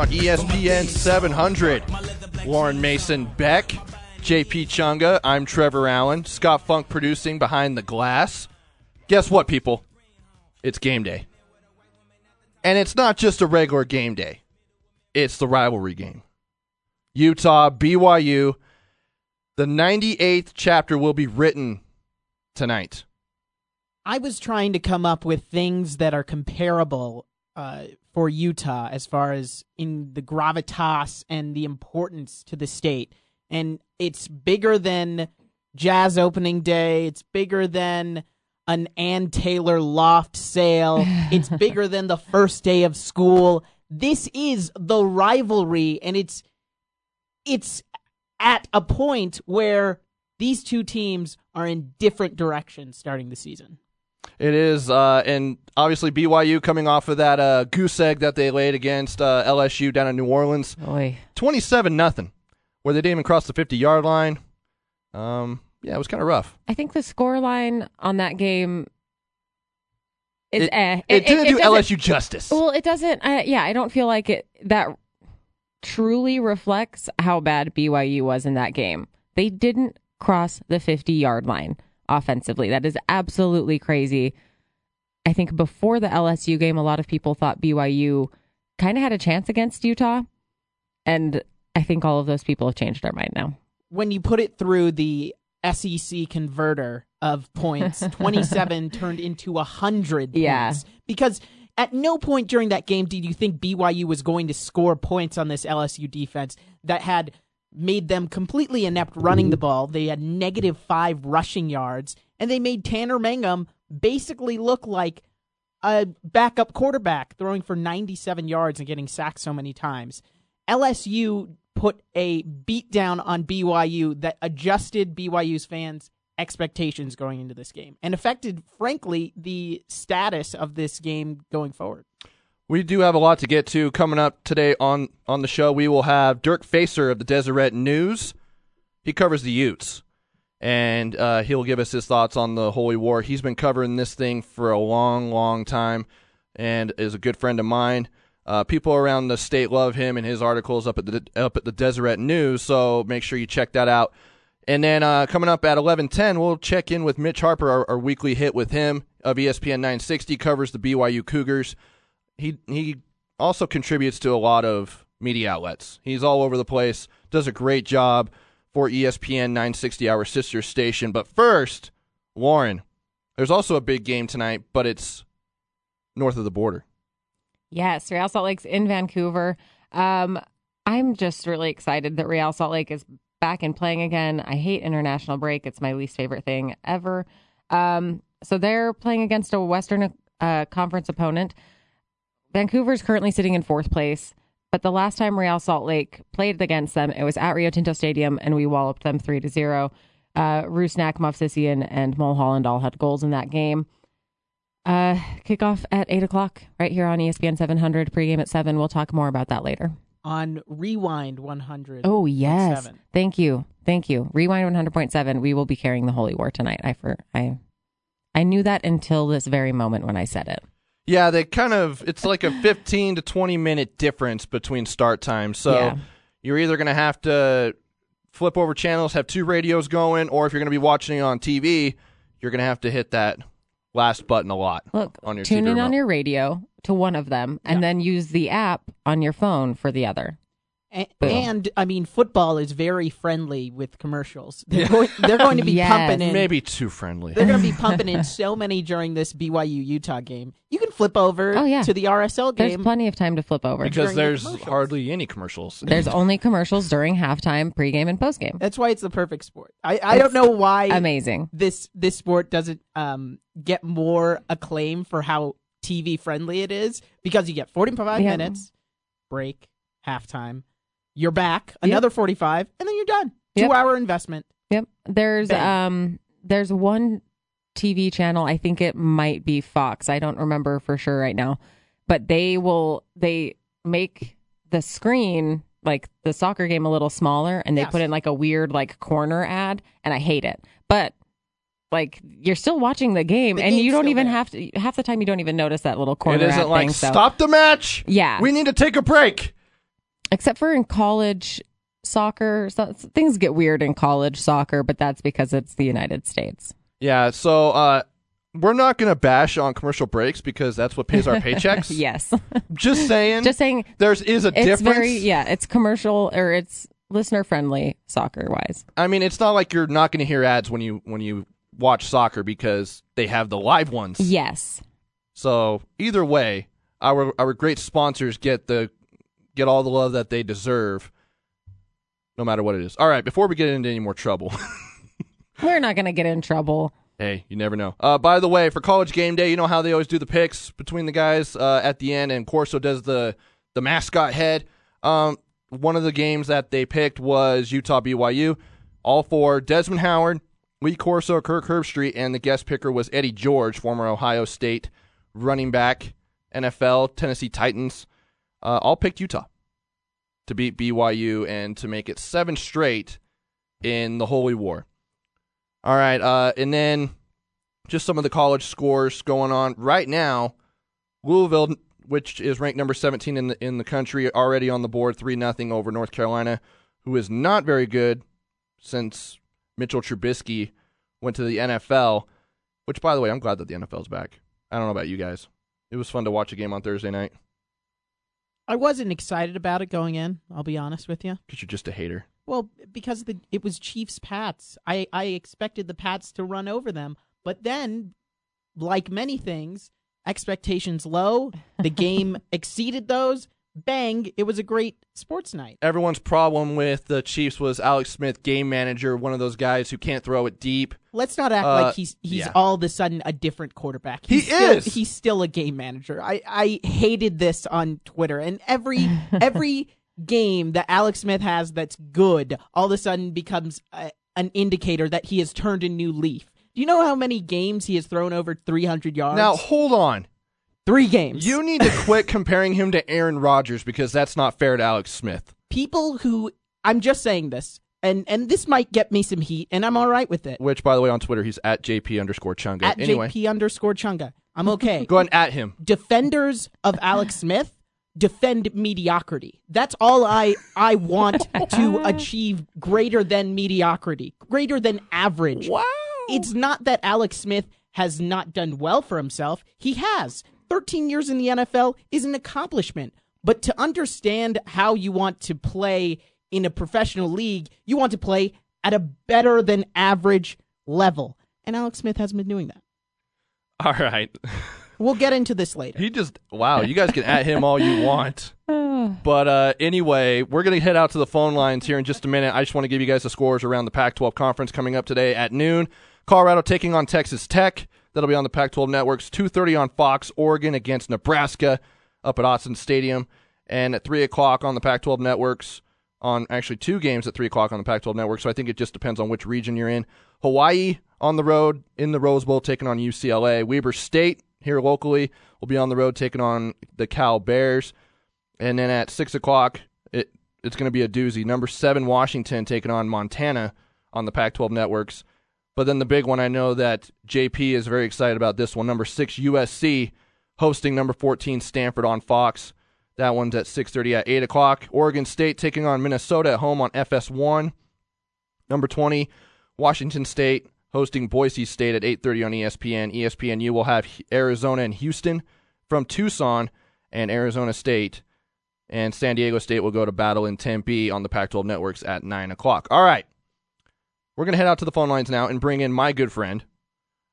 on ESPN 700. Lauren Mason Beck, JP Chunga, I'm Trevor Allen, Scott Funk producing behind the glass. Guess what, people? It's game day. And it's not just a regular game day, it's the rivalry game. Utah, BYU. The 98th chapter will be written tonight. I was trying to come up with things that are comparable uh, for Utah as far as in the gravitas and the importance to the state. And it's bigger than Jazz opening day. It's bigger than an Ann Taylor loft sale. it's bigger than the first day of school. This is the rivalry, and it's it's at a point where these two teams are in different directions starting the season. It is, uh, and obviously BYU coming off of that uh, goose egg that they laid against uh, LSU down in New Orleans, Oy. twenty-seven nothing, where they didn't even cross the fifty-yard line. Um, yeah, it was kind of rough. I think the score line on that game is It, eh. it didn't do doesn't- LSU justice. Well, it doesn't. Uh, yeah, I don't feel like it that truly reflects how bad BYU was in that game. They didn't cross the 50 yard line offensively. That is absolutely crazy. I think before the LSU game, a lot of people thought BYU kind of had a chance against Utah. And I think all of those people have changed their mind now. when you put it through the SEC converter of points, 27 turned into 100 Yeah. points. Because at no point during that game did you think BYU was going to score points on this LSU defense that had made them completely inept running the ball. They had negative five rushing yards, and they made Tanner Mangum basically look like a backup quarterback throwing for 97 yards and getting sacked so many times. LSU put a beat down on BYU that adjusted BYU's fans' expectations going into this game and affected, frankly, the status of this game going forward. We do have a lot to get to coming up today on on the show. We will have Dirk Facer of the Deseret News. He covers the Utes, and uh, he'll give us his thoughts on the Holy War. He's been covering this thing for a long, long time, and is a good friend of mine. Uh, people around the state love him and his articles up at the up at the Deseret News. So make sure you check that out. And then uh, coming up at eleven ten, we'll check in with Mitch Harper, our, our weekly hit with him of ESPN 960, covers the BYU Cougars he he also contributes to a lot of media outlets. He's all over the place, does a great job for ESPN 960, our sister station. But first, Lauren, there's also a big game tonight, but it's north of the border. Yes, Real Salt Lake's in Vancouver. Um, I'm just really excited that Real Salt Lake is back and playing again. I hate international break; it's my least favorite thing ever. Um, so they're playing against a Western uh, Conference opponent. Vancouver's currently sitting in fourth place, but the last time Real Salt Lake played against them, it was at Rio Tinto Stadium, and we walloped them three to zero. Uh, Rusnak, Movsisyan, and Mulholland all had goals in that game. Uh, kickoff at eight o'clock right here on ESPN 700. Pregame at seven. We'll talk more about that later. On Rewind 100. Oh yes, thank you, thank you. Rewind 100.7. We will be carrying the Holy War tonight. I for I, I knew that until this very moment when I said it. Yeah, they kind of it's like a 15 to 20 minute difference between start times. So Yeah. you're either going to have to flip over channels, have two radios going, or if you're going to be watching it on TV, you're going to have to hit that last button a lot. Look, on your tune TV in on your radio to one of them, and then use the app on your phone for the other. A- Boom. And I mean, football is very friendly with commercials. They're, going, they're going to be Yes. pumping in. Maybe too friendly. They're going to be pumping in so many during this BYU Utah game. You can flip over Oh, yeah. to the RSL game. There's plenty of time to flip over. because during the there's hardly any commercials. There's only commercials during halftime, pregame, and postgame. That's why it's the perfect sport. I, I don't know why Amazing. this this sport doesn't um, get more acclaim for how TV friendly it is because you get 45 Yeah. minutes, break, halftime, you're back, another 45, and then you're done. Yep. Two hour investment. Yep. There's Bang. um there's one TV channel, I think it might be Fox. I don't remember for sure right now. But they will they make the screen like the soccer game a little smaller and they Yes. put in like a weird like corner ad and I hate it. But like you're still watching the game The and you don't even there. have to half the time you don't even notice that little corner ad isn't like thing. So stop the match. Yeah. we need to take a break. Except for in college soccer so, things get weird in college soccer but that's because it's the united states Yeah, so uh, we're not gonna bash on commercial breaks because that's what pays our paychecks. yes just saying. just saying there's is a it's difference. very yeah it's commercial or it's listener friendly soccer wise I mean, it's not like you're not going to hear ads when you when you watch soccer because they have the live ones. yes So either way, our our great sponsors get the get all the love that they deserve, no matter what it is. All right, before we get into any more trouble, we're not gonna get in trouble hey, you never know. Uh, by the way, for college game day, you know how they always do the picks between the guys uh, at the end, and Corso does the the mascot head. Um, one of the games that they picked was Utah BYU. All four: Desmond Howard, Lee Corso, Kirk Herbstreit, and the guest picker was Eddie George, former Ohio State running back, NFL, Tennessee Titans. Uh, all picked Utah to beat BYU and to make it seven straight in the Holy War. All right, uh, and then just some of the college scores going on right now. Louisville, which is ranked number 17 in the in the country, already on the board, three nothing over North Carolina, who is not very good since Mitchell Trubisky went to the NFL. Which, by the way, I'm glad that the NFL's back. I don't know about you guys. It was fun to watch a game on Thursday night I wasn't excited about it going in, I'll be honest with you. because you're just a hater. Well, because the it was Chiefs Pats. I, I expected the Pats to run over them, but then, like many things, expectations low. The game exceeded those. Bang! It was a great sports night. Everyone's problem with the Chiefs was Alex Smith, game manager, one of those guys who can't throw it deep. Let's not act Uh, like he's he's yeah. all of a sudden a different quarterback. He He's still, is! He's still a game manager. I I hated this on Twitter, and every every game that Alex Smith has that's good, all of a sudden becomes a, an indicator that he has turned a new leaf. Do you know how many games he has thrown over 300 yards? Now, hold on. Three games. You need to quit comparing him to Aaron Rodgers because that's not fair to Alex Smith. people who I'm just saying this, and and this might get me some heat, and I'm all right with it. Which, by the way, on Twitter, he's at JP underscore Chunga. At anyway, JP underscore Chunga, I'm okay. go ahead and at him. defenders of Alex Smith defend mediocrity. That's all I I want to achieve greater than mediocrity, greater than average. Wow. It's not that Alex Smith has not done well for himself. He has. 13 years in the NFL is an accomplishment. But to understand how you want to play in a professional league, you want to play at a better than average level. And Alex Smith hasn't been doing that. All right. We'll get into this later. He just, wow, you guys can at him all you want. But uh, anyway, we're going to head out to the phone lines here in just a minute. I just want to give you guys the scores around the Pac 12 conference coming up today at noon. Colorado taking on Texas Tech. That'll be on the Pac 12 networks. 2.30 on Fox. Oregon against Nebraska up at Autzen Stadium. And at 3 o'clock on the Pac 12 networks, on actually two games at 3 o'clock on the Pac 12 network. So I think it just depends on which region you're in. Hawaii on the road in the Rose Bowl taking on UCLA. Weber State here locally will be on the road taking on the Cal Bears. And then at 6 o'clock, it, it's going to be a doozy. Number 7 Washington taking on Montana on the Pac 12 networks. But then the big one, I know that JP is very excited about this one. Number 6 USC hosting number 14 Stanford on Fox. That one's at 6:30 at 8 o'clock. Oregon State taking on Minnesota at home on FS1. Number 20, Washington State hosting Boise State at 8:30 on ESPN. ESPNU will have Arizona and Houston from Tucson, and Arizona State and San Diego State will go to battle in Tempe on the Pac-12 networks at nine o'clock. All right, we're gonna head out to the phone lines now and bring in my good friend,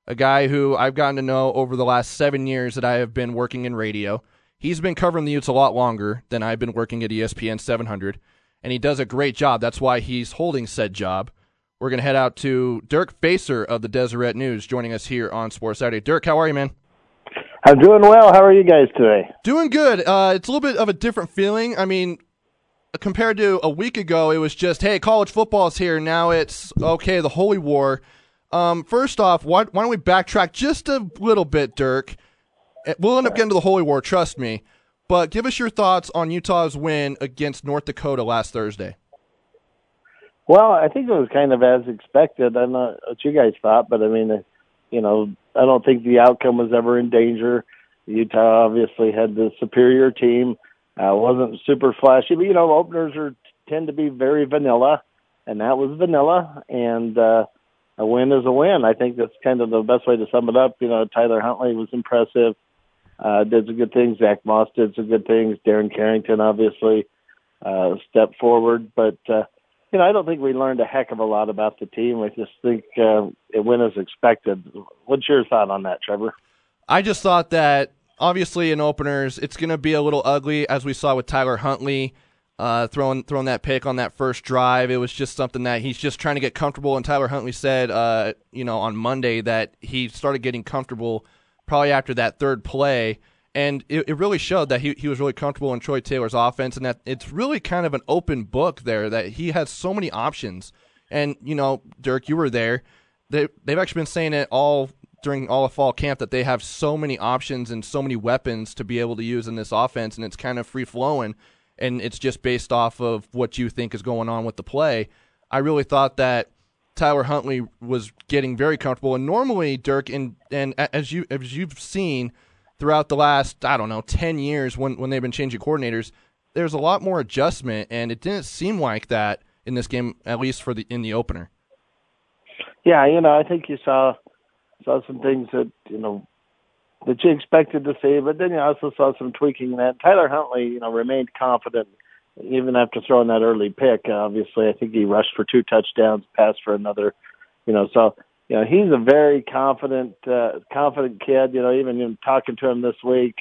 a guy who I've gotten to know over the last seven years that I have been working in radio. He's been covering the Utes a lot longer than I've been working at ESPN 700, and he does a great job. That's why he's holding said job. We're going to head out to Dirk Facer of the Deseret News joining us here on Sports Saturday. Dirk, how are you, man? I'm doing well. How are you guys today? Doing good. Uh, it's a little bit of a different feeling. I mean, compared to a week ago, it was just, hey, college football's here. Now it's, okay, the Holy War. Um, first off, why, why don't we backtrack just a little bit, Dirk? Eh, we'll end up getting to the Holy War, trust me. But give us your thoughts on Utah's win against North Dakota last Thursday. Well, I think it was kind of as expected. I don't know what you guys thought, but I mean, you know, I don't think the outcome was ever in danger. Utah obviously had the superior team. Uh, wasn't super flashy, but you know, openers are tend to be very vanilla, and that was vanilla. And uh, a win is a win. I think that's kind of the best way to sum it up. You know, Tyler Huntley was impressive, uh, did some good things. Zach Moss did some good things. Darren Carrington obviously uh, stepped forward, but uh, you know, I don't think we learned a heck of a lot about the team. I just think uh, it went as expected. What's your thought on that, Trevor? I just thought that obviously in openers it's going to be a little ugly, as we saw with Tyler Huntley uh, throwing throwing that pick on that first drive. It was just something that he's just trying to get comfortable. And Tyler Huntley said, uh, you know, on Monday that he started getting comfortable probably after that third play and it, it, really showed that he, he was really comfortable in Troy Taylor's offense, and that it's really kind of an open book there. That he has so many options, and you know, Dirk, you were there. They they've actually been saying it all during all of fall camp that they have so many options and so many weapons to be able to use in this offense, and it's kind of free flowing, and it's just based off of what you think is going on with the play. I really thought that Tyler Huntley was getting very comfortable, and normally Dirk and and as you as you've seen throughout the last I don't know ten years when when they've been changing coordinators, there's a lot more adjustment, and it didn't seem like that in this game, at least for the in the opener. Yeah, you know, I think you saw saw some things that you know that you expected to see, but then you also saw some tweaking. That Tyler Huntley, you know, remained confident even after throwing that early pick. Obviously, I think he rushed for two touchdowns, passed for another. You know, so you know he's a very confident uh, confident kid. You know, even in talking to him this week,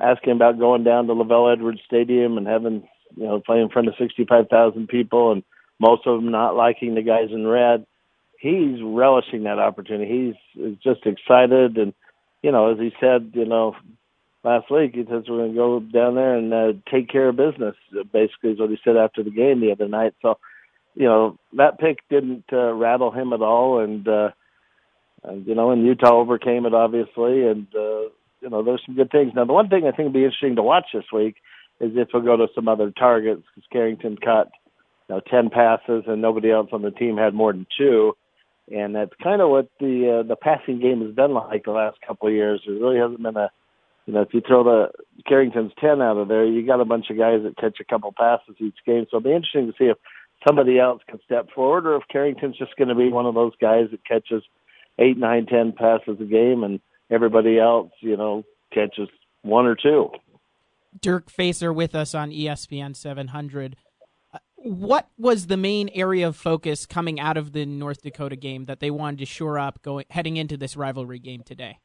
asking about going down to LaVell Edwards Stadium and having you know play in front of sixty five thousand people, and most of them not liking the guys in red. He's relishing that opportunity. He's just excited, and you know, as he said, you know, last week, he says we're going to go down there and uh, take care of business. Basically, is what he said after the game the other night. So you know that pick didn't uh, rattle him at all, and uh, and you know, and Utah overcame it obviously, and uh, you know there's some good things. Now, the one thing I think will be interesting to watch this week is if we go to some other targets because Carrington caught you know ten passes and nobody else on the team had more than two, and that's kind of what the uh, the passing game has been like the last couple of years. There really hasn't been a you know, if you throw the Carrington's ten out of there, you got a bunch of guys that catch a couple passes each game. So it'll be interesting to see if somebody else can step forward, or if Carrington's just going to be one of those guys that catches eight, nine, ten passes a game, and everybody else, you know, catches one or two. Dirk Facer with us on ESPN 700. What was the main area of focus coming out of the North Dakota game that they wanted to shore up going heading into this rivalry game today?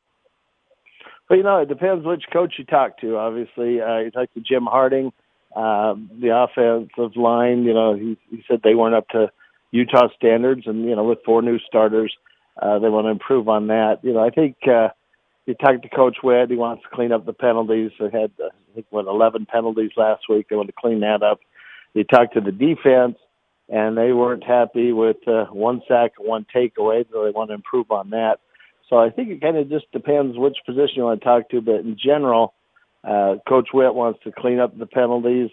Well, you know, it depends which coach you talk to. Obviously, uh, you talk to Jim Harding uh, the offensive line, you know, he, he said they weren't up to Utah standards, and you know, with four new starters, uh, they want to improve on that. You know, I think uh, you talked to Coach Witt. He wants to clean up the penalties. They had, uh, I think, what eleven penalties last week. They want to clean that up. He talked to the defense, and they weren't happy with uh, one sack, and one takeaway. So they want to improve on that. So I think it kind of just depends which position you want to talk to, but in general, uh, Coach Witt wants to clean up the penalties,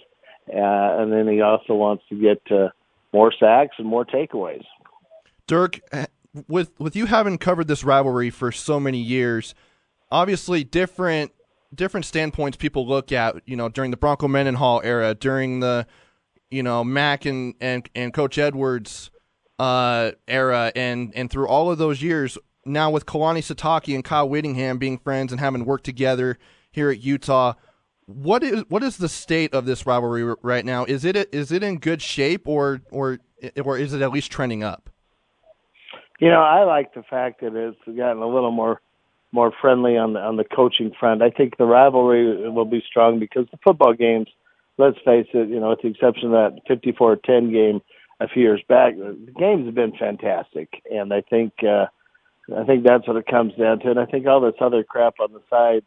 uh, and then he also wants to get uh, more sacks and more takeaways. Dirk, with with you having covered this rivalry for so many years, obviously different different standpoints people look at. You know, during the Bronco Mendenhall era, during the you know Mac and and and Coach Edwards uh, era, and and through all of those years. Now with Kalani Sitake and Kyle Whittingham being friends and having worked together here at Utah. what is what is the state of this rivalry right now? Is it is it in good shape or or or is it at least trending up? You know, I like the fact that it's gotten a little more more friendly on the on the coaching front. I think the rivalry will be strong because the football games, let's face it, you know, with the exception of that 54-10 game a few years back, the games have been fantastic, and I think uh, I think that's what it comes down to. And I think all this other crap on the side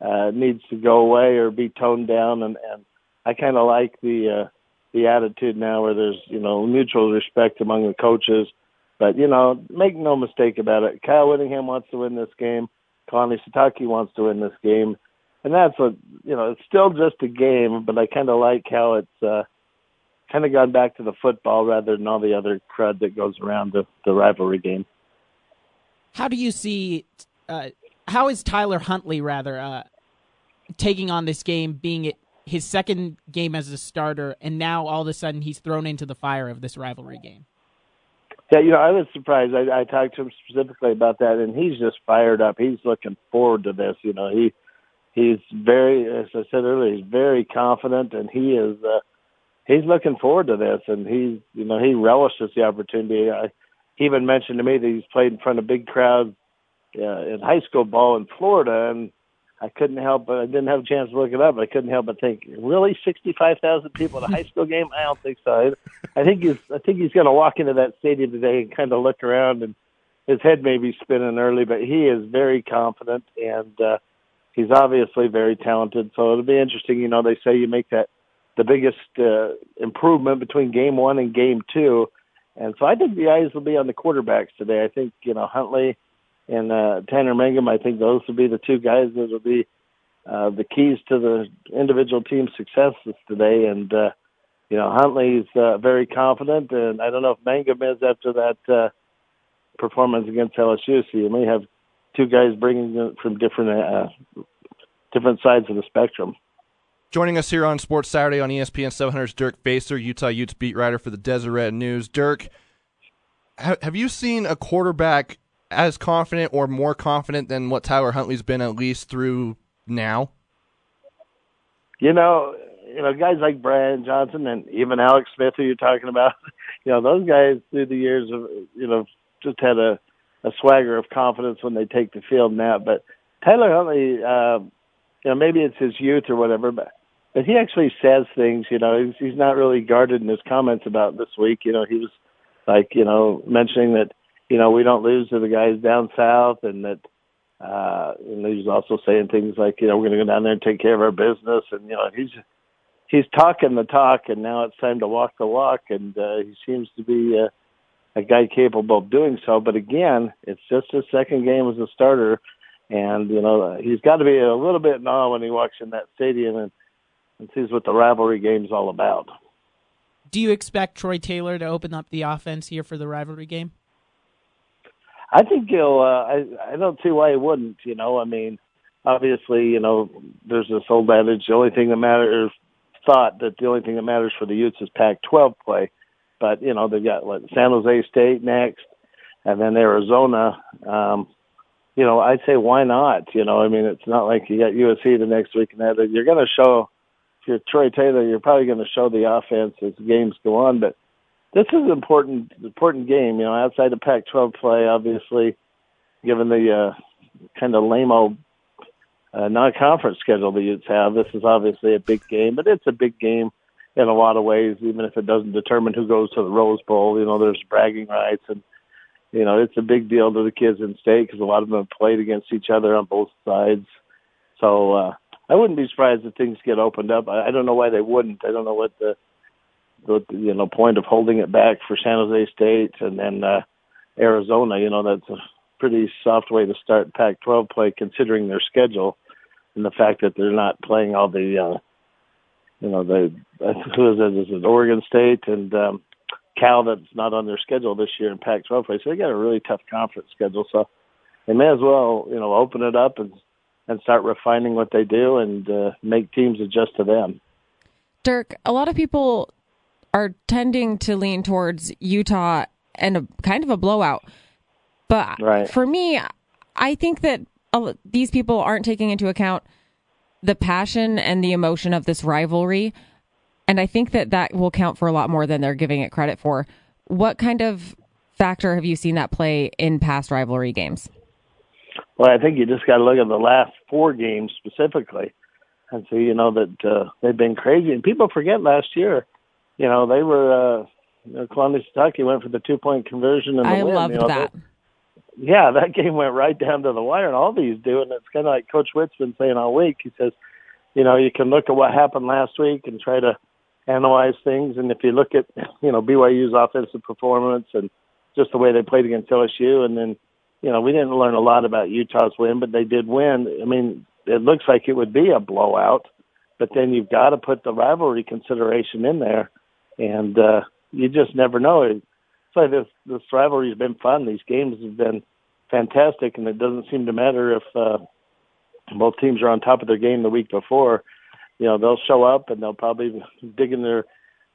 uh, needs to go away or be toned down. And, and I kind of like the uh, the attitude now where there's you know mutual respect among the coaches. But you know, make no mistake about it. Kyle Whittingham wants to win this game. Kalani Sitake wants to win this game, and that's what you know. It's still just a game, but I kind of like how it's uh, kind of gone back to the football rather than all the other crud that goes around the, the rivalry game. How do you see? Uh, how is Tyler Huntley rather uh, taking on this game, being it his second game as a starter, and now all of a sudden he's thrown into the fire of this rivalry game? Yeah, you know, I was surprised. I, I talked to him specifically about that, and he's just fired up. He's looking forward to this. You know, he he's very, as I said earlier, he's very confident, and he is uh, he's looking forward to this, and he's you know he relishes the opportunity. I, he even mentioned to me that he's played in front of big crowds uh, in high school ball in Florida, and I couldn't help but I didn't have a chance to look it up. But I couldn't help but think, really, sixty-five thousand people at a high school game? I don't think so. I, think he's I think he's going to walk into that stadium today and kind of look around, and his head may be spinning early, but he is very confident and uh, he's obviously very talented. So it'll be interesting. You know, they say you make that the biggest uh, improvement between game one and game two. And so I think the eyes will be on the quarterbacks today. I think, you know, Huntley and uh, Tanner Mangum, I think those will be the two guys that will be uh, the keys to the individual team successes today. And, uh, you know, Huntley's uh, very confident, and I don't know if Mangum is after that uh, performance against LSU. So you may have two guys bringing it from different uh, different sides of the spectrum. Joining us here on Sports Saturday on ESPN 700 is Dirk Facer, Utah Utes beat writer for the Deseret News. Dirk, have you seen a quarterback as confident or more confident than what Tyler Huntley's been at least through now? You know, you know, guys like Brian Johnson and even Alex Smith, who you're talking about, you know, those guys through the years of, you know, just had a, a swagger of confidence when they take the field now. But Tyler Huntley, uh, you know, maybe it's his youth or whatever, but but he actually says things. You know, he's, he's not really guarded in his comments about this week. You know, he was like, you know, mentioning that, you know, we don't lose to the guys down south, and that, uh, and he's also saying things like, you know, we're going to go down there and take care of our business, and you know, he's he's talking the talk, and now it's time to walk the walk, and uh, he seems to be uh, a guy capable of doing so. But again, it's just his second game as a starter, and you know, he's got to be a little bit in awe when he walks in that stadium and and sees what the rivalry game's all about. Do you expect Troy Taylor to open up the offense here for the rivalry game? I think he'll. Uh, I I don't see why he wouldn't. You know, I mean, obviously, you know, there's this old adage: the only thing that matters, thought that the only thing that matters for the Utes is Pac-12 play. But you know, they've got what San Jose State next, and then Arizona. Um, you know, I'd say why not? You know, I mean, it's not like you got USC the next week and that you're going to show if you're Troy Taylor, you're probably going to show the offense as games go on. But this is an important important game. You know, outside of Pac-12 play, obviously, given the uh, kind of lame old uh, non-conference schedule the Utes have, this is obviously a big game. But it's a big game in a lot of ways, even if it doesn't determine who goes to the Rose Bowl. You know, there's bragging rights and. You know, it's a big deal to the kids in state because a lot of them have played against each other on both sides. So, uh, I wouldn't be surprised if things get opened up. I, I don't know why they wouldn't. I don't know what the, the you know point of holding it back for San Jose State and then uh, Arizona. You know that's a pretty soft way to start Pac-12 play considering their schedule and the fact that they're not playing all the uh, you know they who is it? Is it Oregon State and um, Cal that's not on their schedule this year in Pac-12 play. So they got a really tough conference schedule. So they may as well you know open it up and and start refining what they do and uh, make teams adjust to them. Dirk, a lot of people are tending to lean towards Utah and a kind of a blowout. But right. for me, I think that these people aren't taking into account the passion and the emotion of this rivalry. And I think that that will count for a lot more than they're giving it credit for. What kind of factor have you seen that play in past rivalry games? Well, I think you just got to look at the last four games specifically and see, you know, that uh, they've been crazy. And people forget last year, you know, they were, uh, you know, Kalani Sitake went for the two point conversion and the I win. loved you know, that. They, yeah, that game went right down to the wire, and all these do. And it's kind of like Coach Witt's been saying all week. He says, you know, you can look at what happened last week and try to analyze things. And if you look at, you know, BYU's offensive performance and just the way they played against LSU, and then, you know, we didn't learn a lot about Utah's win, but they did win. I mean, it looks like it would be a blowout, but then you've got to put the rivalry consideration in there, and uh, you just never know. Like this this rivalry's been fun. These games have been fantastic, and it doesn't seem to matter if uh, both teams are on top of their game the week before. You know, they'll show up and they'll probably dig in their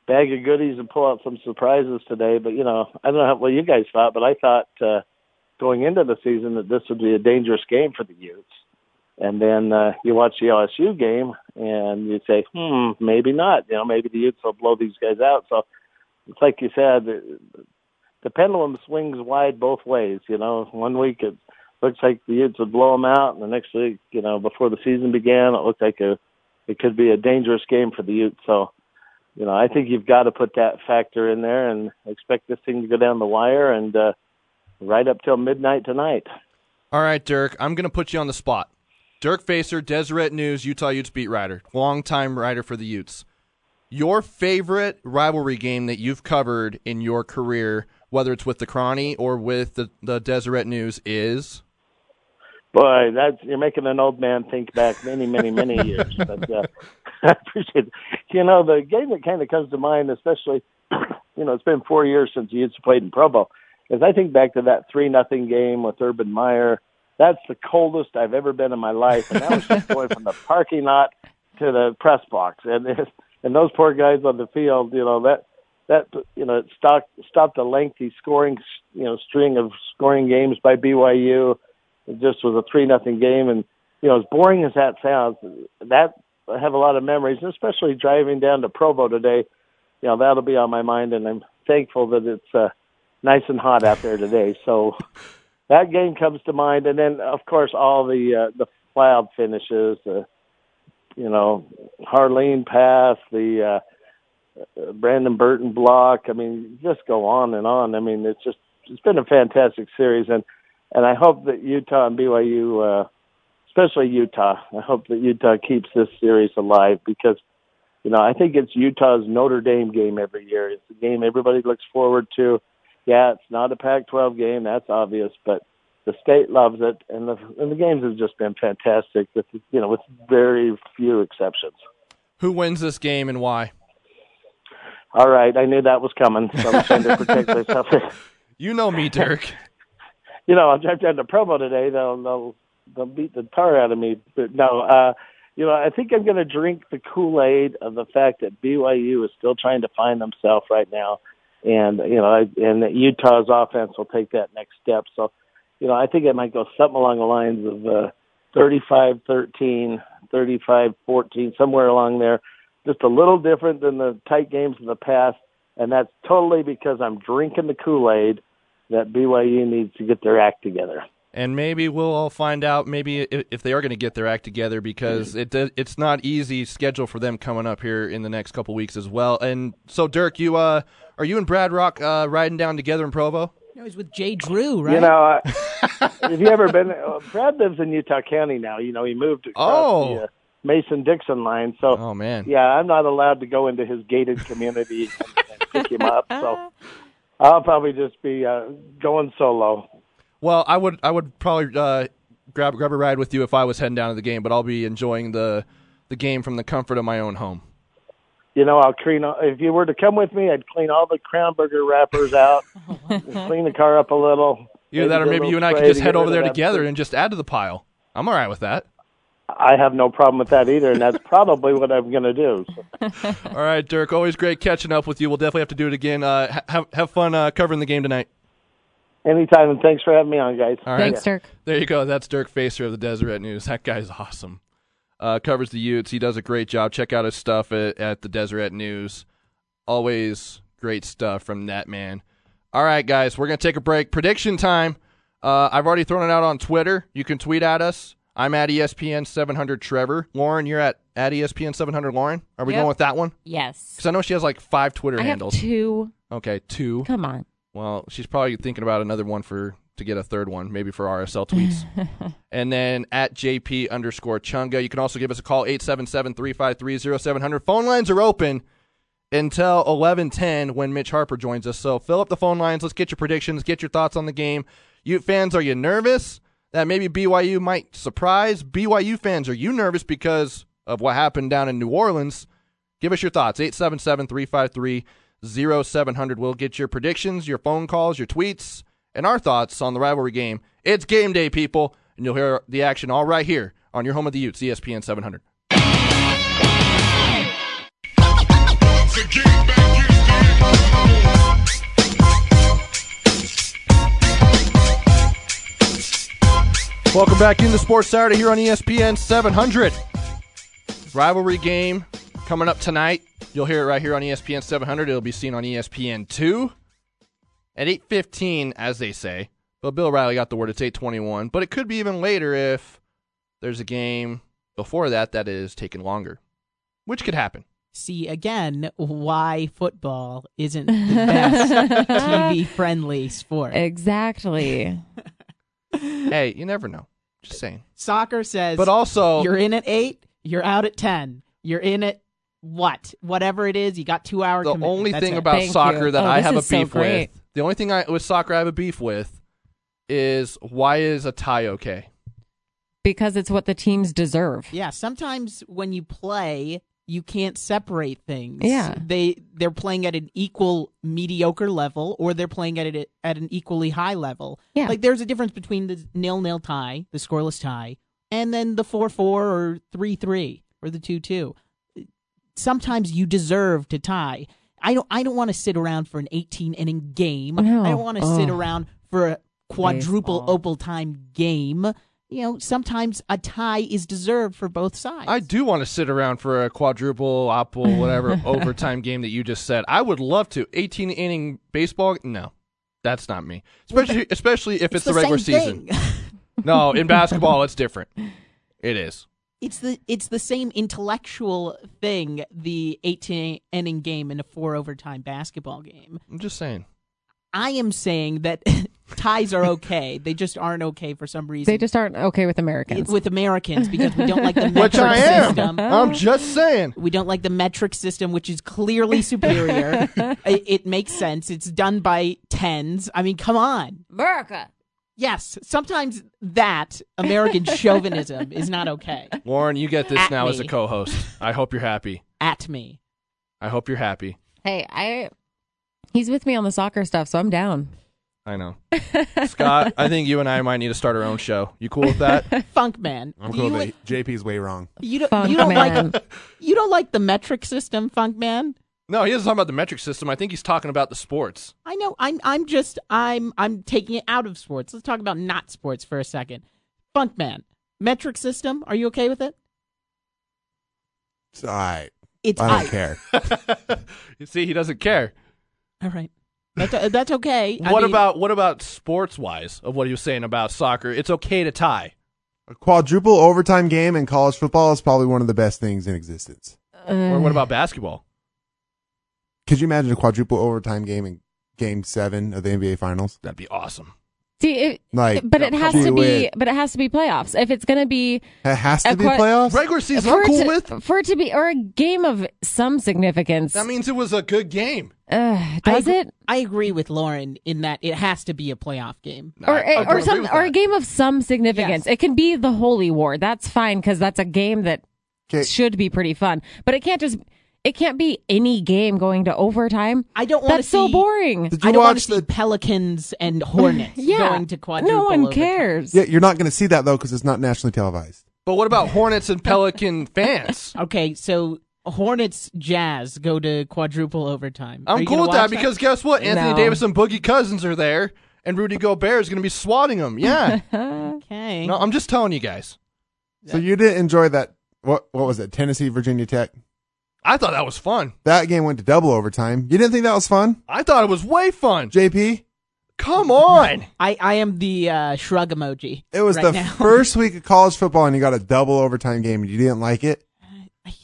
bag of goodies and pull out some surprises today. But you know, I don't know how, what you guys thought, but I thought uh, going into the season that this would be a dangerous game for the Utes. And then uh, you watch the LSU game and you say, hmm, maybe not. You know, maybe the Utes will blow these guys out. So it's like you said, the, pendulum swings wide both ways. You know, one week it looks like the Utes would blow them out, and the next week, you know, before the season began, it looked like a it could be a dangerous game for the Utes. So, you know, I think you've got to put that factor in there and expect this thing to go down the wire and uh, right up till midnight tonight. All right, Dirk, I'm going to put you on the spot. Dirk Facer, Deseret News, Utah Utes beat writer, longtime writer for the Utes. Your favorite rivalry game that you've covered in your career, whether it's with the Crony or with the, the Deseret News, is? Boy, that's you're making an old man think back many, many, many years. But uh, I appreciate it. You know, the game that kind of comes to mind, especially, you know, it's been four years since he used to play in Provo, is I think back to that three nothing game with Urban Meyer. That's the coldest I've ever been in my life, and that was just going from the parking lot to the press box, and and those poor guys on the field, you know that that you know it stopped stopped a lengthy scoring you know string of scoring games by BYU. It just was a three nothing game, and you know as boring as that sounds, that I have a lot of memories, especially driving down to Provo today. You know that'll be on my mind, and I'm thankful that it's uh, nice and hot out there today. So that game comes to mind, and then of course all the uh, the cloud finishes, the you know Harline pass, the uh, Brandon Burton block. I mean, just go on and on. I mean, it's just it's been a fantastic series, and and I hope that Utah and BYU, uh, especially Utah, I hope that Utah keeps this series alive because you know I think it's Utah's Notre Dame game every year. It's a game everybody looks forward to. Yeah, it's not a Pac-12 game, that's obvious, but the state loves it, and the and the games have just been fantastic. With you know, with very few exceptions. Who wins this game and why? All right, I knew that was coming, so I was trying to protect myself. You know me, Dirk. you know, I'll drive down to Provo today. They'll they'll they'll beat the tar out of me. But no, uh, you know, I think I'm going to drink the Kool Aid of the fact that BYU is still trying to find themselves right now, and you know, I, and that Utah's offense will take that next step. So, you know, I think it might go something along the lines of uh, 35-13, 35-14, somewhere along there. Just a little different than the tight games of the past, and that's totally because I'm drinking the Kool Aid that BYU needs to get their act together. And maybe we'll all find out maybe if, if they are going to get their act together because it does, it's not easy schedule for them coming up here in the next couple weeks as well. And so, Dirk, you uh, are you and Brad Rock uh, riding down together in Provo? No, he's with Jay Drew, right? You know, uh, have you ever been? Uh, Brad lives in Utah County now. You know, he moved across Oh. the uh, Mason Dixon line. So, Oh man, yeah, I'm not allowed to go into his gated community and, and pick him up. So, I'll probably just be uh, going solo. Well, I would I would probably uh, grab grab a ride with you if I was heading down to the game, but I'll be enjoying the the game from the comfort of my own home. You know, I'll clean. all- If you were to come with me, I'd clean all the Crown Burger wrappers out, clean the car up a little. Either that, or maybe you and I could just head over there together and just add to the pile. I'm all right with that. I have no problem with that either, and that's probably what I'm going to do. So, All right, Dirk. Always great catching up with you. We'll definitely have to do it again. Uh, have have fun uh, covering the game tonight. anytime, and thanks for having me on, guys. All right. Thanks, Dirk. There you go. That's Dirk Facer of the Deseret News. That guy's awesome. Uh, covers the Utes. He does a great job. Check out his stuff at, at the Deseret News. Always great stuff from that man. All right, guys, we're gonna take a break. Prediction time. Uh, I've already thrown it out on Twitter. You can tweet at us. I'm at ESPN 700 Trevor. Lauren, you're at at ESPN 700 Lauren. Are we Yep. going with that one? Yes. Because I know she has like five Twitter I have handles. two. Okay, two. Come on. Well, she's probably thinking about another one for to get a third one, maybe for RSL tweets. and then at JP underscore Chunga. You can also give us a call, 877-353-0700. Phone lines are open until 11:10 when Mitch Harper joins us. So fill up the phone lines. Let's get your predictions, get your thoughts on the game. Ute fans, are you nervous that maybe BYU might surprise? BYU fans, are you nervous because of what happened down in New Orleans? Give us your thoughts. 877-353-0700. We'll get your predictions, your phone calls, your tweets, and our thoughts on the rivalry game. It's game day, people, and you'll hear the action all right here on your home of the Utes, ESPN 700. Welcome back into Sports Saturday here on ESPN 700. Rivalry game coming up tonight. You'll hear it right here on ESPN 700. It'll be seen on ESPN 2 at 8:15 as they say. But Bill Riley got the word it's 8:21, but it could be even later if there's a game before that that is taking longer. Which could happen. See again why football isn't the best TV friendly sport. Exactly. hey, you never know. Just saying. Soccer says But also you're in at eight, you're out at ten. You're in at what? Whatever it is, you got two hours. the commitment. only That's thing it. about Thank soccer you. that Oh, I this have a is so beef great. with, the only thing I with soccer I have a beef with is why is a tie okay? because it's what the teams deserve. Yeah, sometimes when you play, you can't separate things. Yeah. They they're playing at an equal mediocre level or they're playing at it at an equally high level. Yeah. Like there's a difference between the nil-nil tie, the scoreless tie, and then the 4-4 or 3-3 or the 2-2. Sometimes you deserve to tie. I don't I don't want to sit around for an 18 inning game. No. I don't want to sit around for a quadruple Baseball. opal time game. You know, sometimes a tie is deserved for both sides. I do want to sit around for a quadruple, opal, whatever overtime game that you just said. I would love to. 18 inning baseball? No, that's not me. Especially, especially if it's, the, regular same season. No, in basketball, it's different. It is. it's the it's the same intellectual thing. The 18 inning game in a four overtime basketball game. I'm just saying. I am saying that ties are okay. They just aren't okay for some reason. They just aren't okay with Americans. with Americans because we don't like the metric Which I am. system. I'm just saying. We don't like the metric system, which is clearly superior. it, it makes sense. It's done by tens. I mean, come on. America. Yes, sometimes that American chauvinism is not okay. Lauren, you get this At now as a co-host. I hope you're happy. At me. I hope you're happy. Hey, I. He's with me on the soccer stuff, so I'm down. I know. Scott, I think you and I might need to start our own show. You cool with that? Funk man. I'm cool. you, but like- JP's way wrong. you don't, Funk you don't man. like you don't like the metric system, Funk man. No, he doesn't talk about the metric system. I think he's talking about the sports. I know. I'm. I'm just. I'm. I'm taking it out of sports. Let's talk about not sports for a second. Funk man. Metric system. Are you okay with it? It's all right. It's I don't I- care. You see, he doesn't care. All right. That's uh, that's okay. I what mean, about what about sports wise of what he was saying about soccer? It's okay to tie. A quadruple overtime game in college football is probably one of the best things in existence. Or Uh. what about basketball? Could you imagine a quadruple overtime game in Game Seven of the NBA Finals? That'd be awesome. See, it, Like, but it has to be. it. But it has to be playoffs. If it's going to be It has to A be qua- playoffs. Regular season, for I'm it cool to, with. for it to be or a game of some significance. That means it was a good game. uh, I does agree- it? I agree with Lauren in that it has to be a playoff game. or I- I or some or a game of some significance. Yes. It can be the Holy War. That's fine because that's a game that 'Kay. should be pretty fun. But it can't just. It can't be any game going to overtime. I don't want to That's so see- boring. Did you I don't want watch the? Pelicans and Hornets Yeah, going to quadruple. Overtime? No one overtime. cares. Yeah, you're not going to see that though because it's not nationally televised. But what about Hornets and Pelican fans? Okay, so Hornets Jazz go to quadruple overtime. I'm cool with that watch because guess what? Anthony No. Davis and Boogie Cousins are there, and Rudy Gobert is going to be swatting them. Yeah. Okay. no, I'm just telling you guys. So you didn't enjoy that what what was it? Tennessee, Virginia Tech. I thought that was fun. That game went to double overtime. You didn't think that was fun, I thought it was way fun. JP? Come on. I, I am the uh, shrug emoji. It was right the now. first week of college football, and you got a double overtime game, and you didn't like it.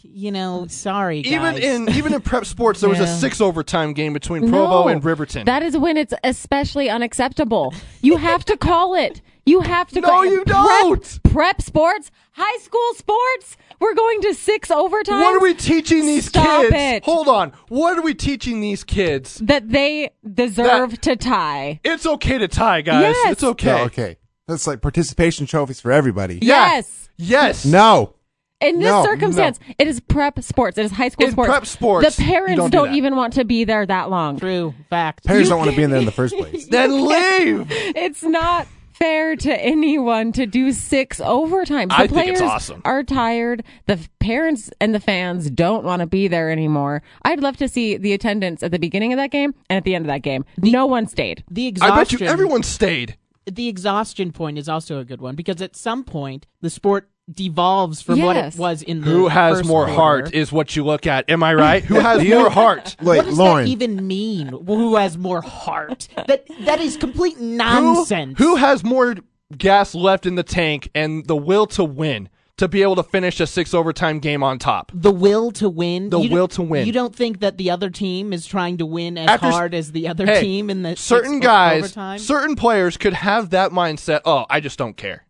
You know, sorry, Even guys. in even in prep sports, there was a Yeah. six overtime game between Provo No. and Riverton. That is when it's especially unacceptable. You have to call it. You have to. No, call you prep- don't. Prep, sports, high school sports. We're going to six overtime. what are we teaching these Stop kids? it. Hold on. What are we teaching these kids? That they deserve That- to tie. It's okay to tie, guys. Yes. It's okay. No, okay. That's like participation trophies for everybody. Yeah. Yes. Yes. No. In this No, circumstance, it is prep sports. It is high school In sports. prep sports, the parents don't do don't that. even want to be there that long. True fact. Parents don't want to be in there in the first place. Then leave. It's not fair to anyone to do six overtimes. The I think players it's awesome. are tired. The parents and the fans don't want to be there anymore. I'd love to see the attendance at the beginning of that game and at the end of that game. no one stayed. the exhaustion. I bet you everyone stayed. the exhaustion point is also a good one because at some point the sport devolves from what it was in the Who has first more quarter. heart is what you look at. Am I right? Who has more heart? Wait, what does Lauren. that even mean? Who has more heart? That that is complete nonsense. who has more gas left in the tank and the will to win to be able to finish a six overtime game on top? the will to win? The You will to win. You don't think that the other team is trying to win as After hard as the other Hey, team in the certain six guys, overtime? certain players could have that mindset. Oh, I just don't care.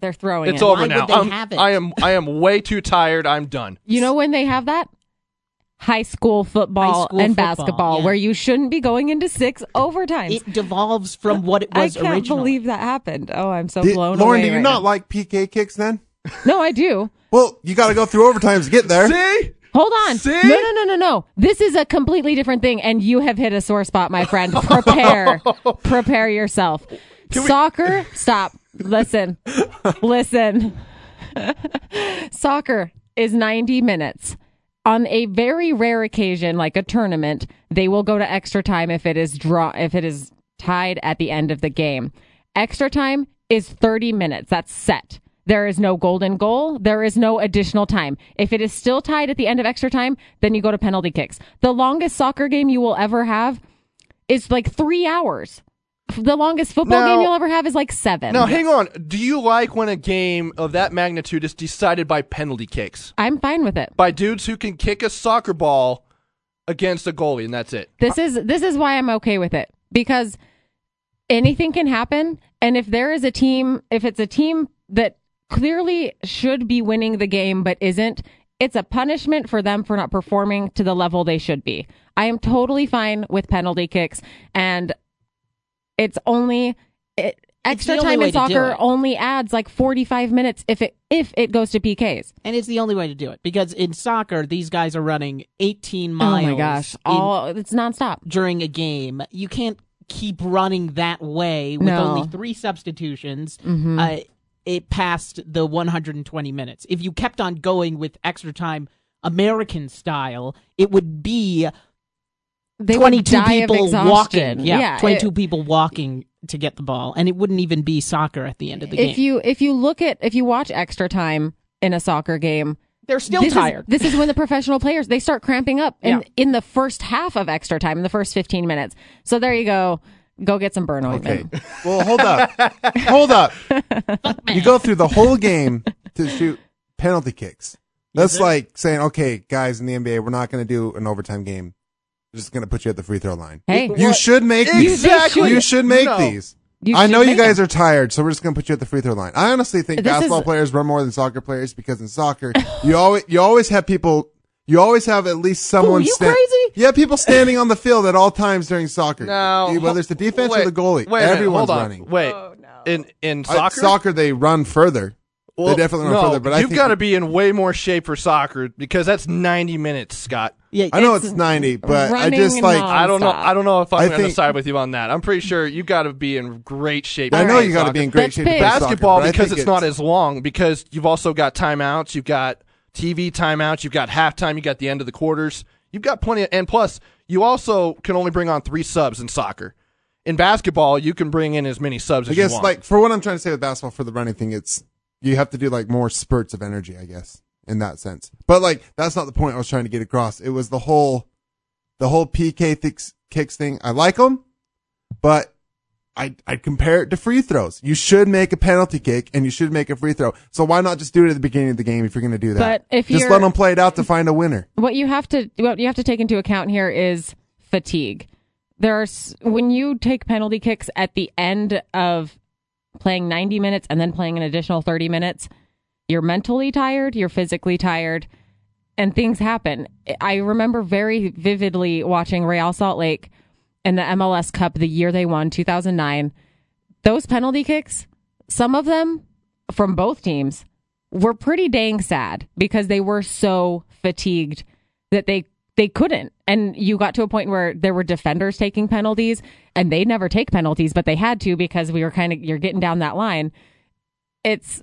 They're throwing It's it. over Why now. would they I'm- have it? I am. I am way too tired. I'm done. You know when they have that? High school football High school and football, basketball, yeah. where you shouldn't be going into six overtimes. it devolves from what it was. I was can't originally. believe that happened. Oh, I'm so Did- blown Lauren, away. do you right not now. like PK kicks then? No, I do. Well, you got to go through overtimes to get there. See, Hold on. See? No, no, no, no, no. This is a completely different thing, and you have hit a sore spot, my friend. Prepare. Prepare yourself. Soccer, stop. Listen. Listen. Soccer is 90 minutes. On a very rare occasion, like a tournament, they will go to extra time if it is draw if it is tied at the end of the game. Extra time is 30 minutes. That's set. There is no golden goal. There is no additional time. If it is still tied at the end of extra time, then you go to penalty kicks. The longest soccer game you will ever have is like three hours. The longest football Now- game you'll ever have is like seven. now hang on. Do you like when a game of that magnitude is decided by penalty kicks I'm fine with it. by dudes who can kick a soccer ball against a goalie and that's it? This is this is why I'm okay with it because anything can happen and if there is a team if it's a team that clearly should be winning the game but isn't it's a punishment for them for not performing to the level they should be. I am totally fine with penalty kicks and it's only it, extra the time in soccer only adds like 45 minutes if it if it goes to PKs. And it's the only way to do it because in soccer, these guys are running 18 miles. Oh miles. my gosh. in- All it's nonstop. during a game. You can't keep running that way with No. Mm-hmm. only three substitutions. Uh, it passed the 120 minutes. If you kept on going with extra time, American style, it would be They 22 people walking. Yeah, it- 22 people walking to get the ball, and it wouldn't even be soccer at the end of the if game. If you if you look at if you watch extra time in a soccer game They're still this tired. Is, this is when the professional players they start cramping up in Yeah. in the first half of extra time in the first 15 minutes. So there you go. Go get some burn Okay. Well, hold up. hold up. You go through the whole game to shoot penalty kicks. That's like saying, okay, guys in the NBA, we're not going to do an overtime game. We're just going to put you at the free throw line. Hey, You should make these. Exactly. You should make No. these. You I know you guys them. are tired, so we're just going to put you at the free throw line. I honestly think This basketball is- players run more than soccer players because in soccer, you always you always have people. You always have at least someone. you sta- crazy? Yeah, people standing on the field at all times during soccer. Now, whether it's the defense wait, or the goalie, wait a minute, everyone's hold on. running. Wait, in in Uh, soccer, soccer, they run further. Well, they definitely run no, further. But I you've think got to be in way more shape for soccer because that's ninety minutes, Scott. yeah, I know it's it's, ninety, but I running just like non- I don't know. Stop. I don't know if I'm I going to think- side with you on that. I'm pretty sure you got to be in great shape. I know play you got to be in great Let's shape. to pick- play soccer, basketball but I because think it's, not as long because you've also got timeouts, you've got TV timeouts, you've got halftime, you got the end of the quarters. You've got plenty of, and plus you also can only bring on 3 subs in soccer. In basketball, you can bring in as many subs I as you guess want. like for what I'm trying to say with basketball for the running thing, it's you have to do like more spurts of energy. I guess in that sense. But like, that's not the point I was trying to get across. It was the whole, the whole PK th- kicks thing. I like them, but I I compare it to free throws. You should make a penalty kick and you should make a free throw. So why not just do it at the beginning of the game if you're going to do that? But if just let them play it out to find a winner. what you have to what you have to take into account here is fatigue. There's when you take penalty kicks at the end of playing 90 minutes and then playing an additional 30 minutes, you're mentally tired, you're physically tired, and things happen. I remember very vividly watching Real Salt Lake in the MLS Cup the year they won, 2009. Those penalty kicks, some of them from both teams, were pretty dang sad because they were so fatigued that they they couldn't. And you got to a point where there were defenders taking penalties and they never take penalties, but they had to because we were kind of you're getting down that line. It's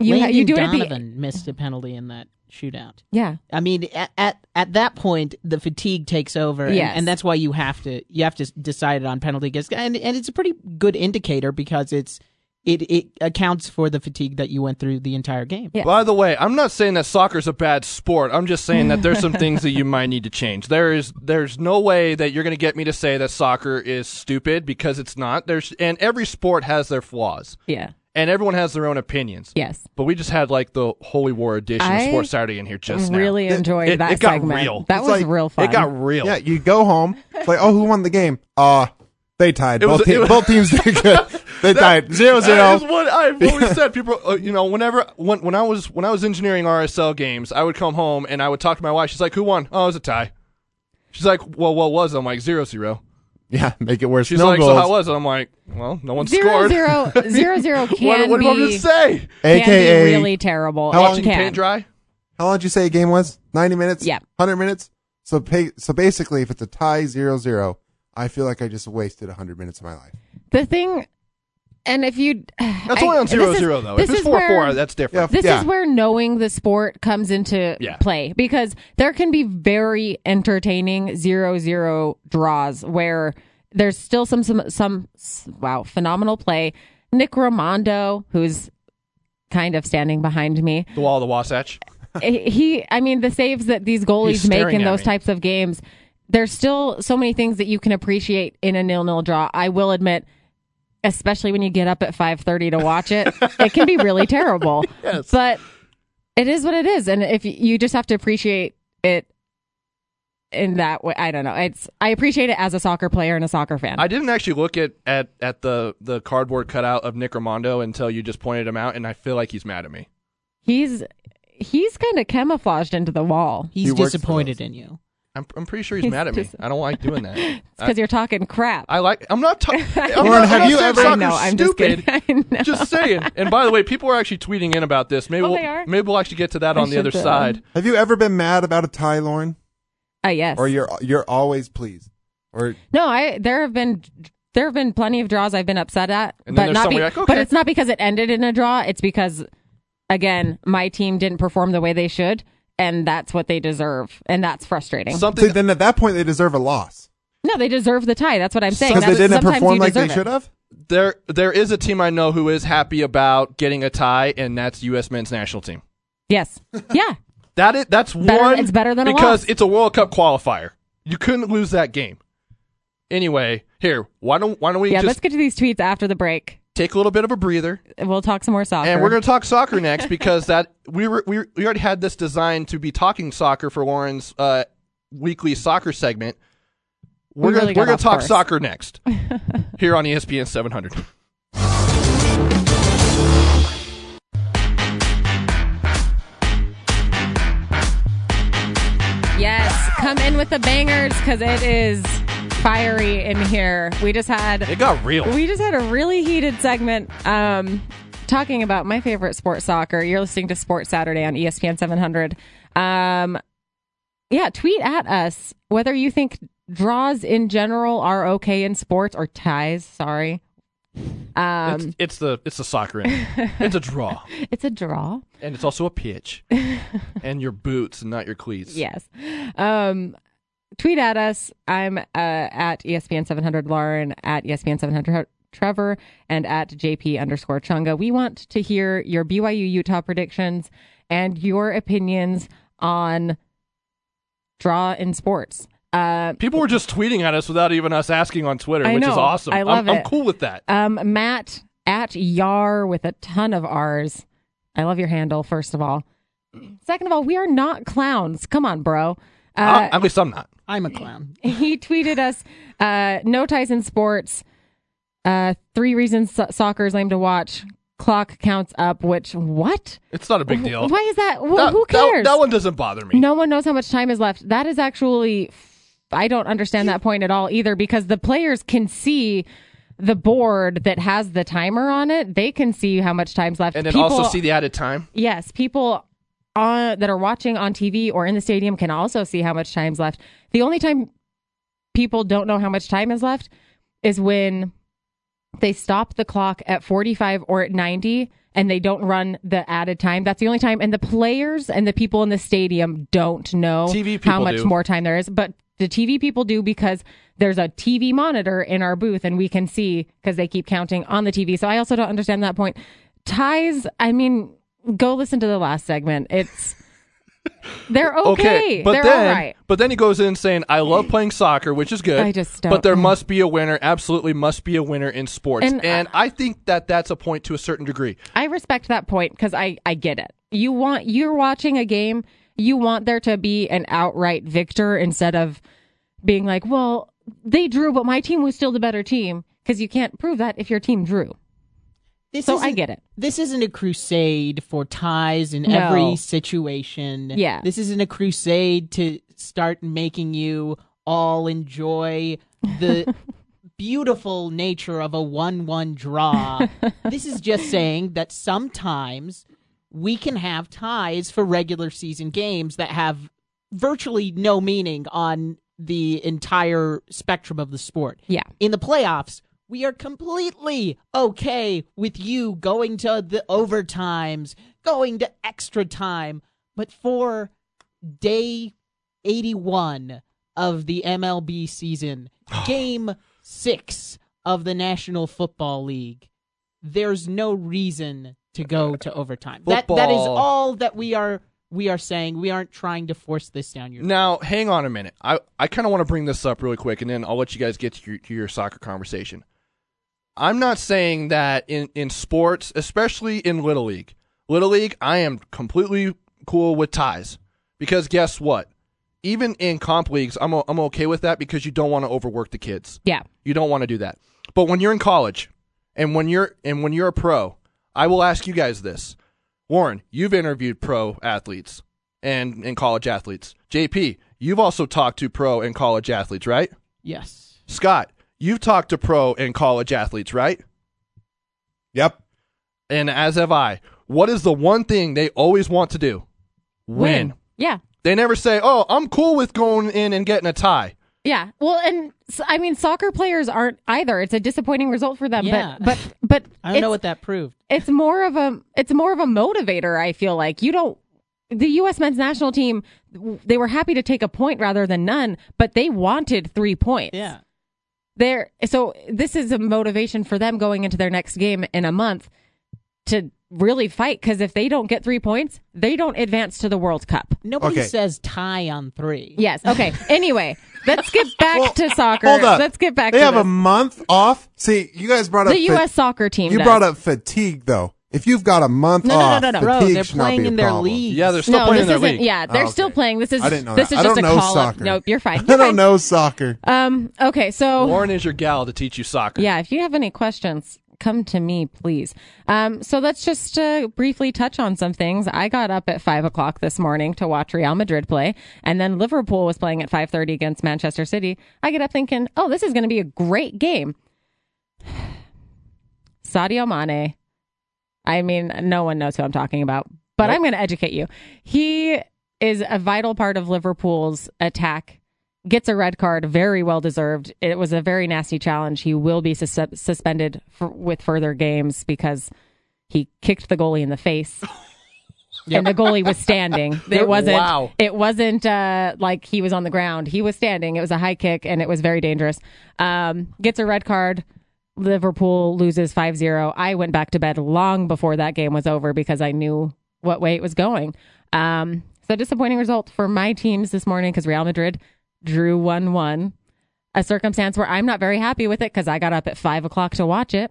you Landon you do it at the Donovan missed a penalty in that shootout. yeah I mean, at, at at that point, the fatigue takes over, and, Yes. and that's why you have to you have to decide it on penalty kicks, and and it's a pretty good indicator because it's it it accounts for the fatigue that you went through the entire game. Yeah. By the way, I'm not saying that soccer's a bad sport. I'm just saying that there's some things that you might need to change. There is there's no way that you're going to get me to say that soccer is stupid because it's not. There's and every sport has their flaws. yeah And everyone has their own opinions. yes. But we just had like the Holy War edition of Sports Saturday in here just now. really enjoyed it- that it got segment. real. That It's was like- real fun. It got real. Yeah, you go home. It's like, oh, who won the game? Uh, they tied. It was- both, te- was- both teams did good. They tied zero That is what I've always said. People, uh, you know, whenever when when I was when I was engineering RSL games, I would come home and I would talk to my wife. She's like, "Who won? Oh, it was a tie." She's like, "Well, what was?" it?" I'm like, zero zero. Yeah, make it worse. She's no like, goals. "So how was it?" I'm like, "Well, no one zero scored." zero zero zero can what what be am I going to say? can AKA, be really terrible. How long Watching can. paint dry. how long did you say a game was? Ninety minutes. Yeah. hundred minutes. So pay, so basically, if it's a tie zero zero, I feel like I just wasted hundred minutes of my life. The thing, and if you That's I- only on zero is- zero though. This If it's four where, four, that's different. This Yeah. is where knowing the sport comes into Yeah. play because there can be very entertaining zero zero draws where there's still some some some wow phenomenal play. Nick Rimando, who's kind of standing behind me, The wall of the Wasatch. he I mean the saves that these goalies make in those me. types of games there's still so many things that you can appreciate in a nil-nil draw. I will admit especially when you get up at 5:30 to watch it, it can be really terrible. Yes. But it is what it is and if you- you just have to appreciate it in that way, I don't know. It's I appreciate it as a soccer player and a soccer fan. I didn't actually look at, at, at the, the cardboard cutout of Nick Rimando until you just pointed him out, and I feel like he's mad at me. he's he's kind of camouflaged into the wall. He's He disappointed in you. I'm, I'm pretty sure he's, He's mad at me. I don't like doing that. It's because you're talking crap. I like. I'm not. talking. I'm Lauren, have you ever- I know, I'm just kidding. Just saying. And by the way, people are actually tweeting in about this. Maybe Oh, we'll, they are? maybe we'll actually get to that I on the other should, side. Have you ever been mad about a tie, Lauren? Uh, yes. Or you're you're always pleased? Or No, I there have been there have been plenty of draws I've been upset at, And but not be, where you're but it's not because it ended in a draw. It's because again, my team didn't perform the way they should, and that's what they deserve, and that's frustrating. Something. so then at that point they deserve a loss no, they deserve the tie. That's what I'm saying. because they That's- didn't sometimes perform you like they deserve it. should have. there, there is a team I know who is happy about getting a tie, and that's U.S. men's national team. Yes, yeah, That is, that's Better- one. it's better than a because loss. it's a World Cup qualifier. You couldn't lose that game. Anyway, here, why don't why don't we yeah. just Let's get to these tweets after the break. Take a little bit of a breather, And We'll talk some more soccer. and we're going to talk soccer next because that we were we, we already had this designed to be talking soccer for Lauren's uh, weekly soccer segment. We're We gonna we're gonna talk course. soccer next here on ESPN 700. yes, come in with the bangers because it is fiery in here. We just had It got real. We just had a really heated segment um, talking about my favorite sport, soccer. You're listening to Sports Saturday on ESPN 700. Um, yeah, tweet at us whether you think draws in general are okay in sports or ties. Sorry. Um, it's, it's the it's the soccer end. It's a draw, it's a draw. and it's also a pitch, and your boots and not your cleats. Yes. Um, tweet at us. I'm uh, at ESPN 700 Lauren, at ESPN 700 Trevor, and at JP underscore Chunga. We want to hear your BYU Utah predictions and your opinions on draw in sports. Uh, People were just tweeting at us without even us asking on Twitter, I which is awesome. I love I'm, I'm cool with that. um, Matt at Yar with a ton of R's. I love your handle, first of all. Second of all, we are not clowns. Come on, bro. Uh, Uh, at least I'm not. I'm a clown. he tweeted us uh, no ties in sports uh, three reasons so- soccer is lame to watch clock counts up which what It's not a big deal. why is that Wh- That- who that- cares That, one doesn't bother me. no one knows how much time is left that is actually i don't understand that point at all either because the players can see the board that has the timer on it they can see how much time's left And then People- also see the added time. Yes, people on that are watching on TV or in the stadium can also see how much time's left. The only time people don't know how much time is left is when they stop the clock at 45 or at 90 and they don't run the added time. That's the only time and the players and the people in the stadium don't know how much do. more time there is, but the TV people do because there's a TV monitor in our booth and we can see because they keep counting on the TV. So I also don't understand that point. Ties, I mean, go listen to the last segment. It's they're okay. okay but they're then, all right. but then he goes in saying, "I love playing soccer, which is good. I just but don't- there must be a winner. Absolutely, must be a winner in sports. And, And, uh, I think that that's a point to a certain degree. I respect that point because I I get it. You want you're watching a game. You want there to be an outright victor instead of being like, well, they drew, but my team was still the better team because you can't prove that if your team drew. This So I get it. This isn't a crusade for ties in No. every situation. Yeah. This isn't a crusade to start making you all enjoy the beautiful nature of a 1 1 draw. this is just saying that sometimes we can have ties for regular season games that have virtually no meaning on the entire spectrum of the sport Yeah. in the playoffs, we are completely okay with you going to the overtimes, going to extra time. But for day 81 of the MLB season, game six of the National Football League, there's no reason to go to overtime. That that is all that we are we are saying. We aren't trying to force this down your Now, hang on a minute. I, I kind of want to bring this up really quick, and then I'll let you guys get to your, to your soccer conversation. I'm not saying that in, in sports, especially in Little League, Little League, I am completely cool with ties. Because guess what? Even in comp leagues, I'm, I'm okay with that because you don't want to overwork the kids. Yeah. You don't want to do that. But when you're in college and when you're and when you're a pro, I will ask you guys this. Lauren, you've interviewed pro athletes and, and college athletes. JP, you've also talked to pro and college athletes, right? Yes. Scott, you've talked to pro and college athletes, right? Yep. And as have I. What is the one thing they always want to do? Win. Yeah. They never say, "Oh, I'm cool with going in and getting a tie." Yeah. Well, and I mean, soccer players aren't either. It's a disappointing result for them. Yeah. But but but I don't know what that proved. it's more of a it's more of a motivator i feel like you don't the us men's national team they were happy to take a point rather than none but they wanted three points Yeah. There so this is a motivation for them going into their next game in a month to really fight because if they don't get three points they don't advance to the world cup Nobody Okay. says tie on three. yes okay anyway let's get back Well, to soccer Hold up. let's get back to They to have a month off. See, you guys brought up the fa- us soccer team You does. brought up fatigue though. If you've got a month No, no, no, off, no, no. Bro, fatigue they're should not playing a in their problem. league. Yeah, they're still no, playing this in their isn't. league. Yeah, they're Oh, still okay. playing. This is. I didn't know this that. is I just don't a know call up. soccer. Nope, you're fine. I You're don't fine. know soccer. Um. Okay. So Lauren is your gal to teach you soccer. yeah, if you have any questions, come to me, please. Um. So let's just uh, briefly touch on some things. I got up at five o'clock this morning to watch Real Madrid play, and then Liverpool was playing at five thirty against Manchester City. I get up thinking, oh, this is going to be a great game. Sadio Mane. I mean, no one knows who I'm talking about, but I'm going to educate you. He is a vital part of Liverpool's attack. Gets a red card, very well deserved. It was a very nasty challenge. He will be sus- suspended for, with further games because he kicked the goalie in the face. And the goalie was standing. It wasn't. Wow. It wasn't uh, like he was on the ground. He was standing. It was a high kick, and it was very dangerous. Um, gets a red card. Liverpool loses 5-0. I went back to bed long before that game was over because I knew what way it was going. Um, so disappointing result for my teams this morning because Real Madrid drew one one, a circumstance where I'm not very happy with it because I got up at five o'clock to watch it.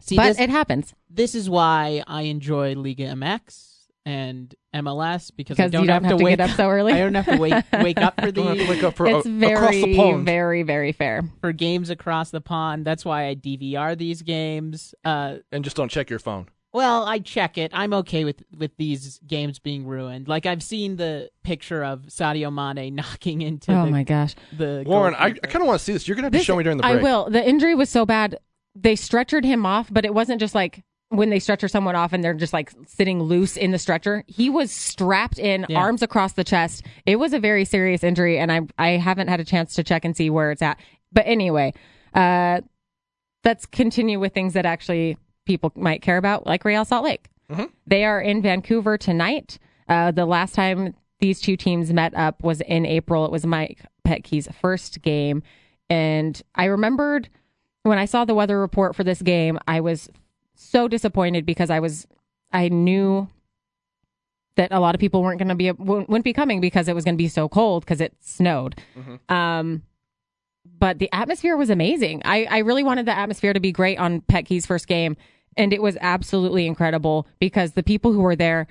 See, but this, it happens this is why I enjoy Liga MX and MLS because I don't, you don't have, to, to wake get up so early. I don't have to wake wake up for Don't to the wake up for it's a- very, the pond. very, very fair. for games across the pond. That's why I DVR these games. Uh, and just don't check your phone. well, I check it. I'm okay with with these games being ruined. Like I've seen the picture of Sadio Mane knocking into Oh the, my gosh. the Lauren, I, I kind of want to see this. You're gonna have to show me during the break. I will. The injury was so bad. They stretchered him off, but it wasn't just like when they stretcher someone off and they're just like sitting loose in the stretcher. He was strapped in, Yeah. arms across the chest. It was a very serious injury, and I I haven't had a chance to check and see where it's at. But anyway, uh, let's continue with things that actually people might care about, like Real Salt Lake. They are in Vancouver tonight. Uh, the last time these two teams met up was in April. It was Mike Petke's first game. And I remembered when I saw the weather report for this game, I was so disappointed because I was, I knew that a lot of people weren't going to be, wouldn't be coming because it was going to be so cold because it snowed. Um, but the atmosphere was amazing. I, I really wanted the atmosphere to be great on Petke's first game, and it was absolutely incredible because the people who were there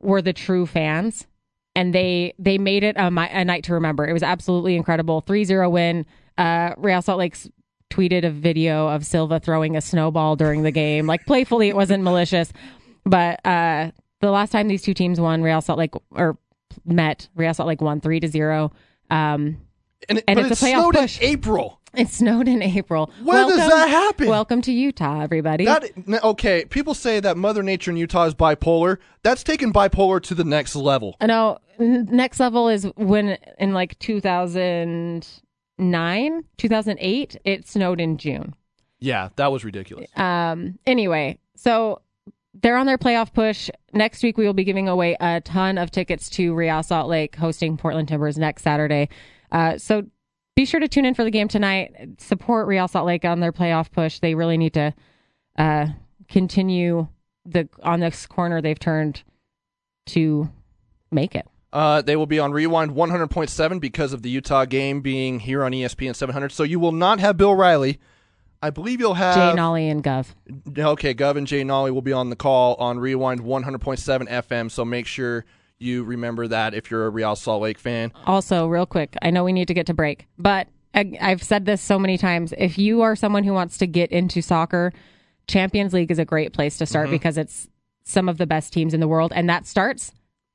were the true fans, and they they made it a, a night to remember. It was absolutely incredible. 3-0 win. Uh, Real Salt Lake's tweeted a video of Silva throwing a snowball during the game, like playfully. It wasn't malicious, but uh, the last time these two teams won, Real Salt Lake or met, Real Salt Lake won three to zero. Um, and it, and it's it a playoff snowed push. in April. it snowed in April. When does Welcome- that happen? Welcome to Utah, everybody. That okay? People say that Mother Nature in Utah is bipolar. That's taken bipolar to the next level. no, next level is when in like 2009, 2008, it snowed in June. Yeah, that was ridiculous. Um, anyway, so they're on their playoff push. Next week, we will be giving away a ton of tickets to Real Salt Lake hosting Portland Timbers next Saturday. Uh, so be sure to tune in for the game tonight. Support Real Salt Lake on their playoff push. They really need to uh, continue the on this corner they've turned to make it. Uh, they will be on Rewind 100.7 because of the Utah game being here on ESPN 700. So you will not have Bill Riley. I believe you'll have Jay Nolly and Gov. Okay, Gov and Jay Nolly will be on the call on Rewind 100.7 FM. So make sure you remember that if you're a Real Salt Lake fan. Also, real quick, I know we need to get to break, but I, I've said this so many times. If you are someone who wants to get into soccer, Champions League is a great place to start because it's some of the best teams in the world, and that starts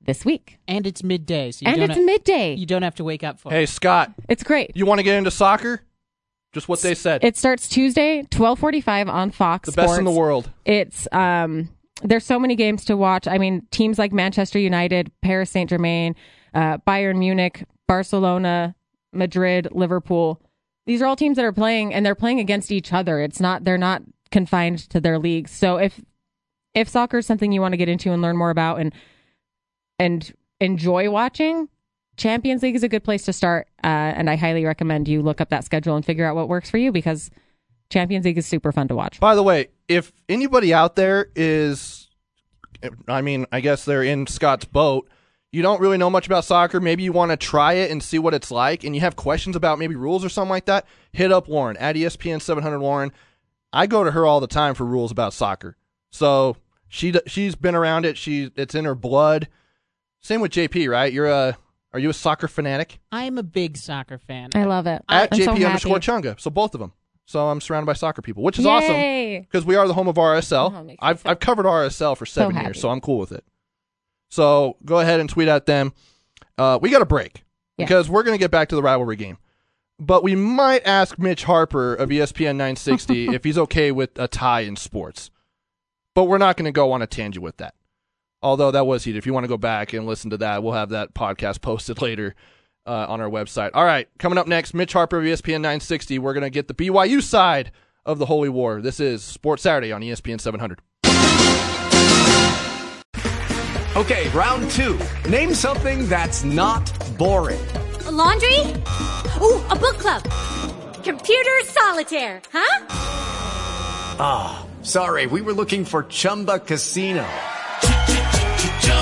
this week. and it's midday, so you and don't it's ha- midday. you don't have to wake up for. Hey, it. Scott, it's great. you want to get into soccer? Just what they said. It starts Tuesday, twelve forty-five on Fox. the best in the Sports. world. It's um there's so many games to watch. I mean, teams like Manchester United, Paris Saint Germain, uh, Bayern Munich, Barcelona, Madrid, Liverpool. These are all teams that are playing and they're playing against each other. It's not they're not confined to their leagues. So if if soccer is something you want to get into and learn more about and and enjoy watching, Champions League is a good place to start. Uh, and I highly recommend you look up that schedule and figure out what works for you because Champions League is super fun to watch. By the way, if anybody out there is, I mean, I guess they're in Scott's boat. You don't really know much about soccer. Maybe you want to try it and see what it's like, and you have questions about maybe rules or something like that. Hit up Lauren at ESPN 700 Lauren. I go to her all the time for rules about soccer. So she she's been around it. She it's in her blood. Same with JP, right? You're a are you a soccer fanatic? I'm a big soccer fan. I love it. At I'm JP so happy. underscore Chunga. So both of them. So I'm surrounded by soccer people, which is awesome because we are the home of RSL. Oh, it makes me I've so- I've covered RSL for seven happy. years, so I'm cool with it. So go ahead and tweet at them. Uh, we got a break Yeah. because we're going to get back to the rivalry game, but we might ask Mitch Harper of ESPN 960 if he's okay with a tie in sports. But we're not going to go on a tangent with that. Although that was heated. If you want to go back and listen to that, we'll have that podcast posted later uh, on our website. All right, coming up next, Mitch Harper of ESPN 960. We're going to get the BYU side of the Holy War. This is Sports Saturday on ESPN 700. Okay, round two. Name something that's not boring. A laundry? Ooh, a book club. Computer solitaire, huh? Ah, sorry, we were looking for Chumba Casino.